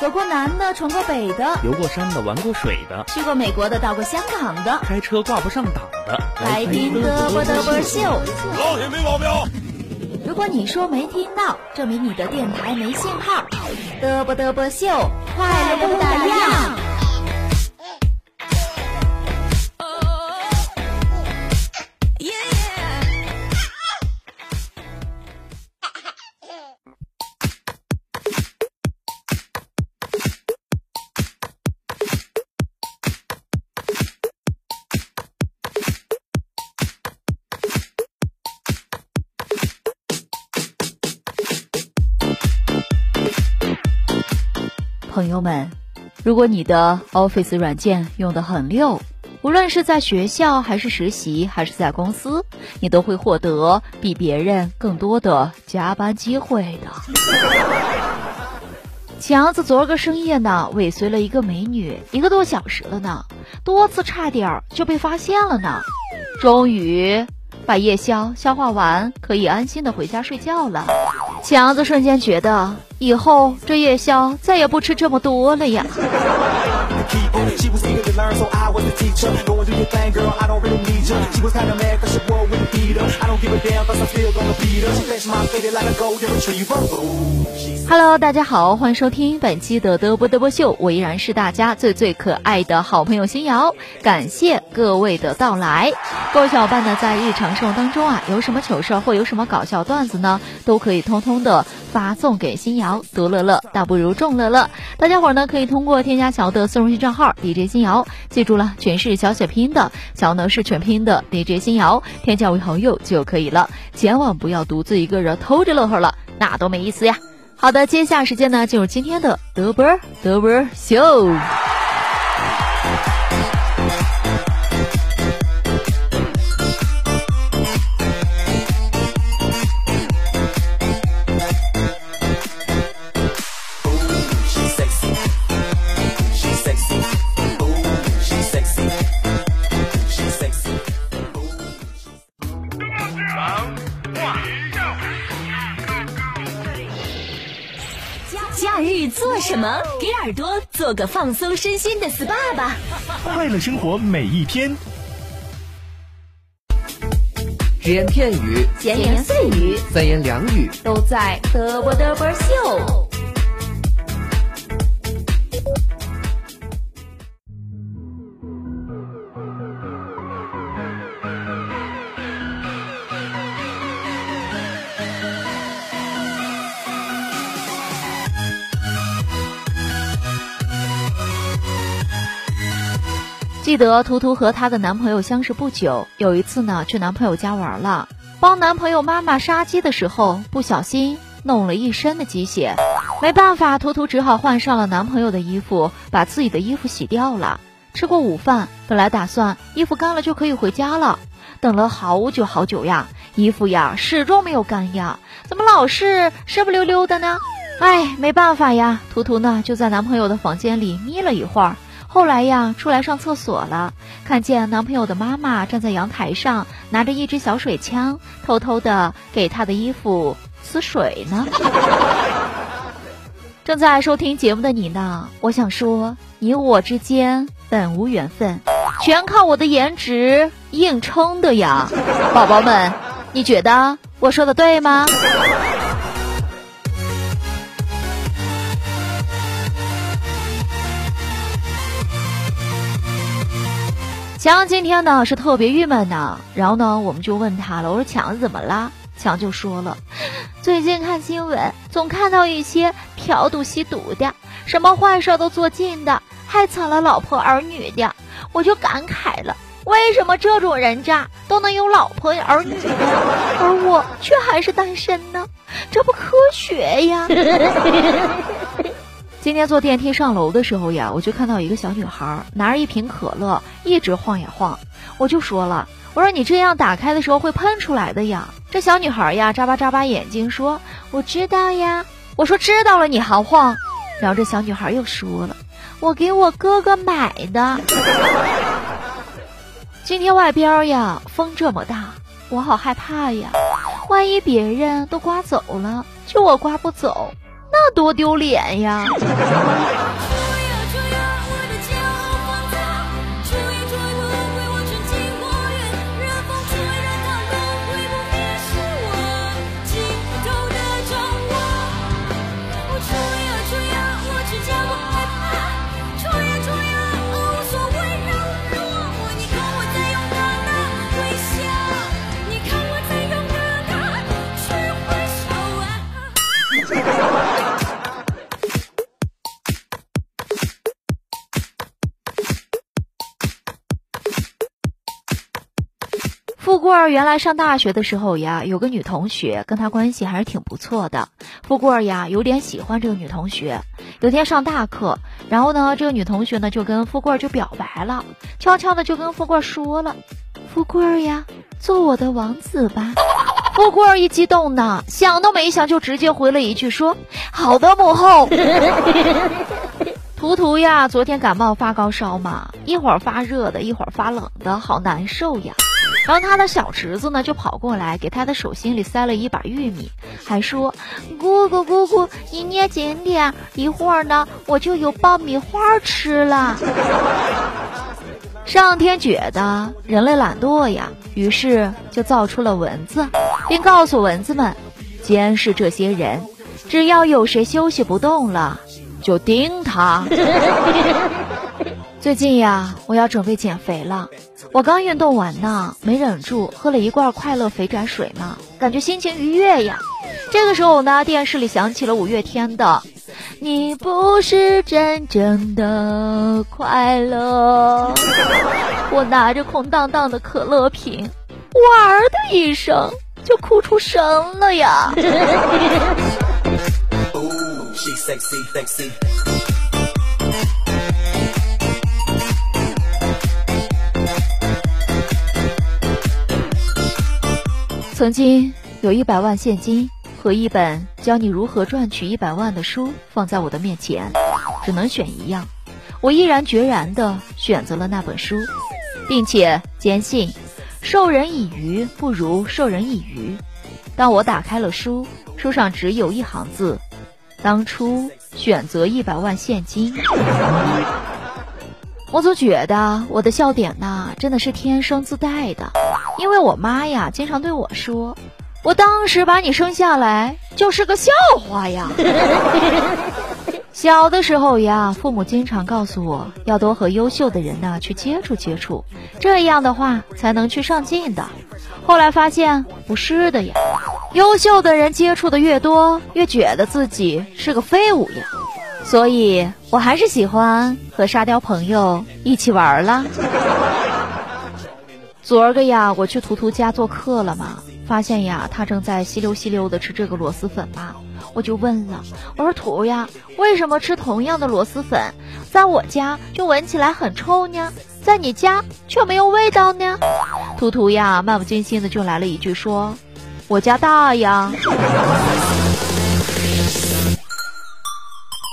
走过南的，闯过北的，游过山的，玩过水的，去过美国的，到过香港的，开车挂不上档的，来听嘚啵嘚啵秀。老铁没毛病。如果你说没听到，证明你的电台没信号。嘚啵嘚啵秀，快乐不打烊。朋友们，如果你的 Office 软件用的很溜，无论是在学校还是实习还是在公司，你都会获得比别人更多的加班机会的。强子昨儿个深夜呢，尾随了一个美女一个多小时了呢，多次差点就被发现了呢，终于把夜宵消化完，可以安心的回家睡觉了。强子瞬间觉得，以后这夜宵再也不吃这么多了呀。Hello，大家好，欢迎收听本期的嘚啵嘚啵秀，我依然是大家最最可爱的好朋友新瑶，感谢各位的到来。各位小伙伴呢，在日常生活当中啊，有什么糗事或有什么搞笑段子呢，都可以通通的发送给新瑶，独乐乐大不如众乐乐。大家伙呢，可以通过添加小的私人微信账号 DJ 新瑶，记住了，全是小写拼音的，小呢是全拼的 DJ 新瑶，添加为好友就可以了，千万不要独自一个人偷着乐呵了，那多没意思呀。好的，接下时间呢，进入今天的德波德波秀。假日做什么？给耳朵做个放松身心的 SPA 吧！快乐生活每一天。只言片语，闲言碎语，三言两语，都在嘚啵嘚啵秀。记得图图和她的男朋友相识不久，有一次呢去男朋友家玩了，帮男朋友妈妈杀鸡的时候不小心弄了一身的鸡血，没办法，图图只好换上了男朋友的衣服，把自己的衣服洗掉了。吃过午饭，本来打算衣服干了就可以回家了，等了好久好久呀，衣服呀始终没有干呀，怎么老是湿不溜溜的呢？哎，没办法呀，图图呢就在男朋友的房间里眯了一会儿。后来呀，出来上厕所了，看见男朋友的妈妈站在阳台上，拿着一支小水枪，偷偷的给他的衣服呲水呢。正在收听节目的你呢，我想说，你我之间本无缘分，全靠我的颜值硬撑的呀，宝宝们，你觉得我说的对吗？强今天呢是特别郁闷的，然后呢我们就问他了，我说强怎么了？强就说了，最近看新闻总看到一些嫖赌吸毒的，什么坏事都做尽的，还惨了老婆儿女的，我就感慨了，为什么这种人渣都能有老婆儿女呢，而我却还是单身呢？这不科学呀！今天坐电梯上楼的时候呀，我就看到一个小女孩拿着一瓶可乐，一直晃呀晃。我就说了，我说你这样打开的时候会喷出来的呀。这小女孩呀，眨巴眨巴眼睛说：“我知道呀。”我说：“知道了，你还晃？”然后这小女孩又说了：“我给我哥哥买的。”今天外边呀，风这么大，我好害怕呀。万一别人都刮走了，就我刮不走，那多丢脸呀！富贵儿原来上大学的时候呀，有个女同学跟他关系还是挺不错的。富贵儿呀，有点喜欢这个女同学。有天上大课，然后呢，这个女同学呢就跟富贵儿就表白了，悄悄的就跟富贵儿说了：“富贵儿呀，做我的王子吧。”富贵儿一激动呢，想都没想就直接回了一句说：“好的，母后。”图图呀，昨天感冒发高烧嘛，一会儿发热的，一会儿发冷的，好难受呀。然后他的小侄子呢，就跑过来给他的手心里塞了一把玉米，还说：“姑姑姑姑，你捏紧点，一会儿呢，我就有爆米花吃了。”上天觉得人类懒惰呀，于是就造出了蚊子，并告诉蚊子们监视这些人，只要有谁休息不动了，就叮他。最近呀，我要准备减肥了。我刚运动完呢，没忍住喝了一罐快乐肥宅水嘛，感觉心情愉悦呀。这个时候呢，电视里响起了五月天的《你不是真正的快乐》，我拿着空荡荡的可乐瓶，哇的一声就哭出声了呀。曾经有一百万现金和一本教你如何赚取一百万的书放在我的面前，只能选一样，我毅然决然地选择了那本书，并且坚信授人以鱼不如授人以渔。当我打开了书，书上只有一行字：当初选择一百万现金。我总觉得我的笑点呐，真的是天生自带的，因为我妈呀经常对我说，我当时把你生下来就是个笑话呀。小的时候呀，父母经常告诉我要多和优秀的人呢去接触接触，这样的话才能去上进的。后来发现不是的呀，优秀的人接触的越多，越觉得自己是个废物呀。所以，我还是喜欢和沙雕朋友一起玩了。昨儿个呀，我去图图家做客了嘛，发现呀，他正在吸溜吸溜的吃这个螺蛳粉嘛，我就问了，我说图呀，为什么吃同样的螺蛳粉，在我家就闻起来很臭呢，在你家却没有味道呢？图图呀，漫不经心的就来了一句说，我家大呀。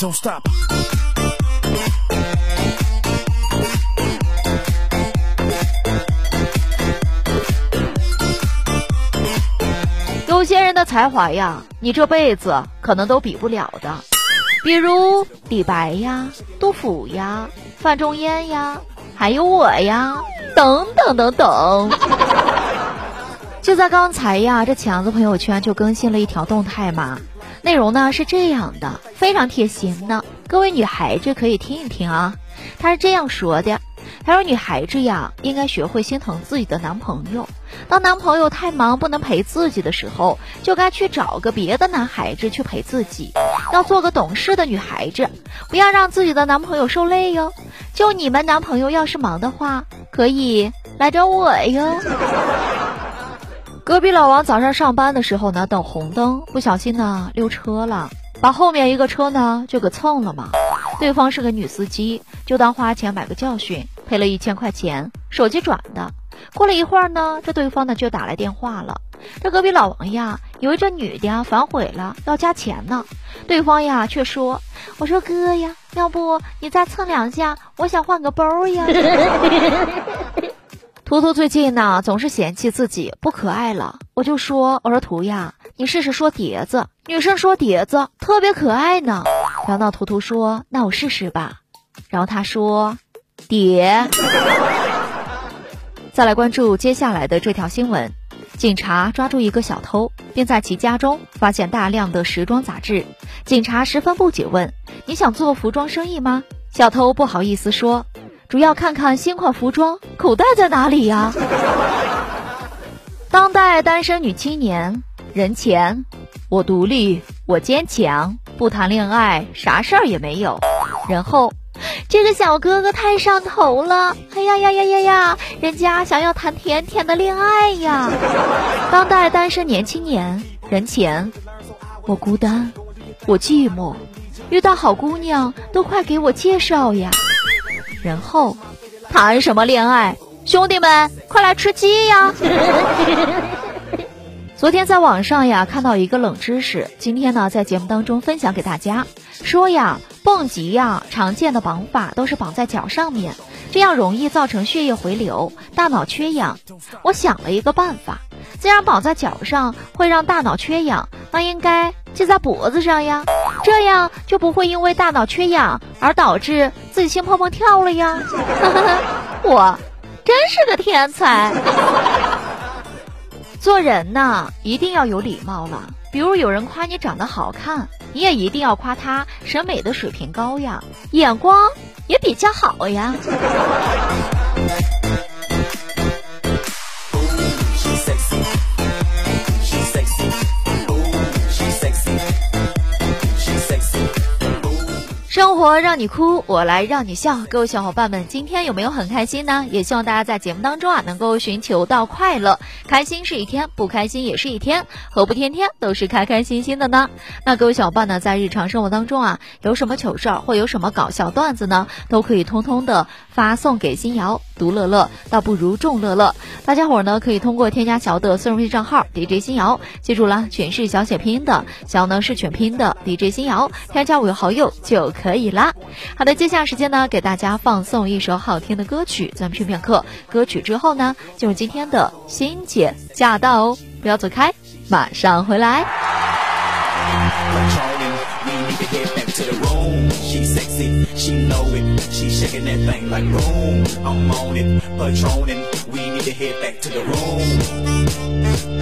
Don't stop. 些人的才华呀，你这辈子可能都比不了的，比如李白呀、杜甫呀、范仲淹呀，还有我呀，等等等等。就在刚才呀，这强子朋友圈就更新了一条动态嘛。内容呢是这样的，非常贴心呢，各位女孩子可以听一听啊。他是这样说的：“他说女孩子呀，应该学会心疼自己的男朋友。当男朋友太忙不能陪自己的时候，就该去找个别的男孩子去陪自己。要做个懂事的女孩子，不要让自己的男朋友受累哟。就你们男朋友要是忙的话，可以来找我哟。”隔壁老王早上上班的时候呢，等红灯，不小心呢溜车了，把后面一个车呢就给蹭了嘛。对方是个女司机，就当花钱买个教训，赔了一千块钱，手机转的。过了一会儿呢，这对方呢就打来电话了。这隔壁老王呀，以为这女的呀反悔了，要加钱呢。对方呀却说：“我说哥呀，要不你再蹭两下，我想换个包呀。”图图最近呢总是嫌弃自己不可爱了，我就说我说图呀，你试试说碟子，女生说碟子特别可爱呢。然后图图说那我试试吧，然后他说碟。再来关注接下来的这条新闻。警察抓住一个小偷，并在其家中发现大量的时装杂志。警察十分不解，问：“你想做服装生意吗？”小偷不好意思说：“主要看看新款服装，口袋在哪里呀？”当代单身女青年，人前我独立，我坚强，不谈恋爱，啥事儿也没有；然后。这个小哥哥太上头了！哎呀呀呀呀呀，人家想要谈甜甜的恋爱呀！当代单身年轻年，人前我孤单，我寂寞，遇到好姑娘都快给我介绍呀！然后谈什么恋爱？兄弟们，快来吃鸡呀！昨天在网上呀看到一个冷知识，今天呢在节目当中分享给大家。说呀，蹦极呀，常见的绑法都是绑在脚上面，这样容易造成血液回流，大脑缺氧。我想了一个办法，既然绑在脚上会让大脑缺氧，那应该系在脖子上呀，这样就不会因为大脑缺氧而导致自己心砰砰跳了呀。我真是个天才。做人呢，一定要有礼貌了。比如有人夸你长得好看，你也一定要夸他审美的水平高呀，眼光也比较好呀。活让你哭，我来让你笑。各位小伙伴们，今天有没有很开心呢？也希望大家在节目当中啊，能够寻求到快乐。开心是一天，不开心也是一天，何不天天都是开开心心的呢？那各位小伙伴呢，在日常生活当中啊，有什么糗事儿或有什么搞笑段子呢，都可以通通的发送给新瑶，独乐乐倒不如众乐乐。大家伙呢，可以通过添加小的私人微信账号 DJ 新瑶，记住了，全是小写拼音的，小呢是全拼的 DJ 新瑶，添加为好友就可。以啦，好的，接下来时间呢，给大家放送一首好听的歌曲，咱们片片刻。歌曲之后呢，进入今天的欣姐驾到哦，不要走开，马上回来。像海洋，海洋一直等待，等待我去乘风破浪。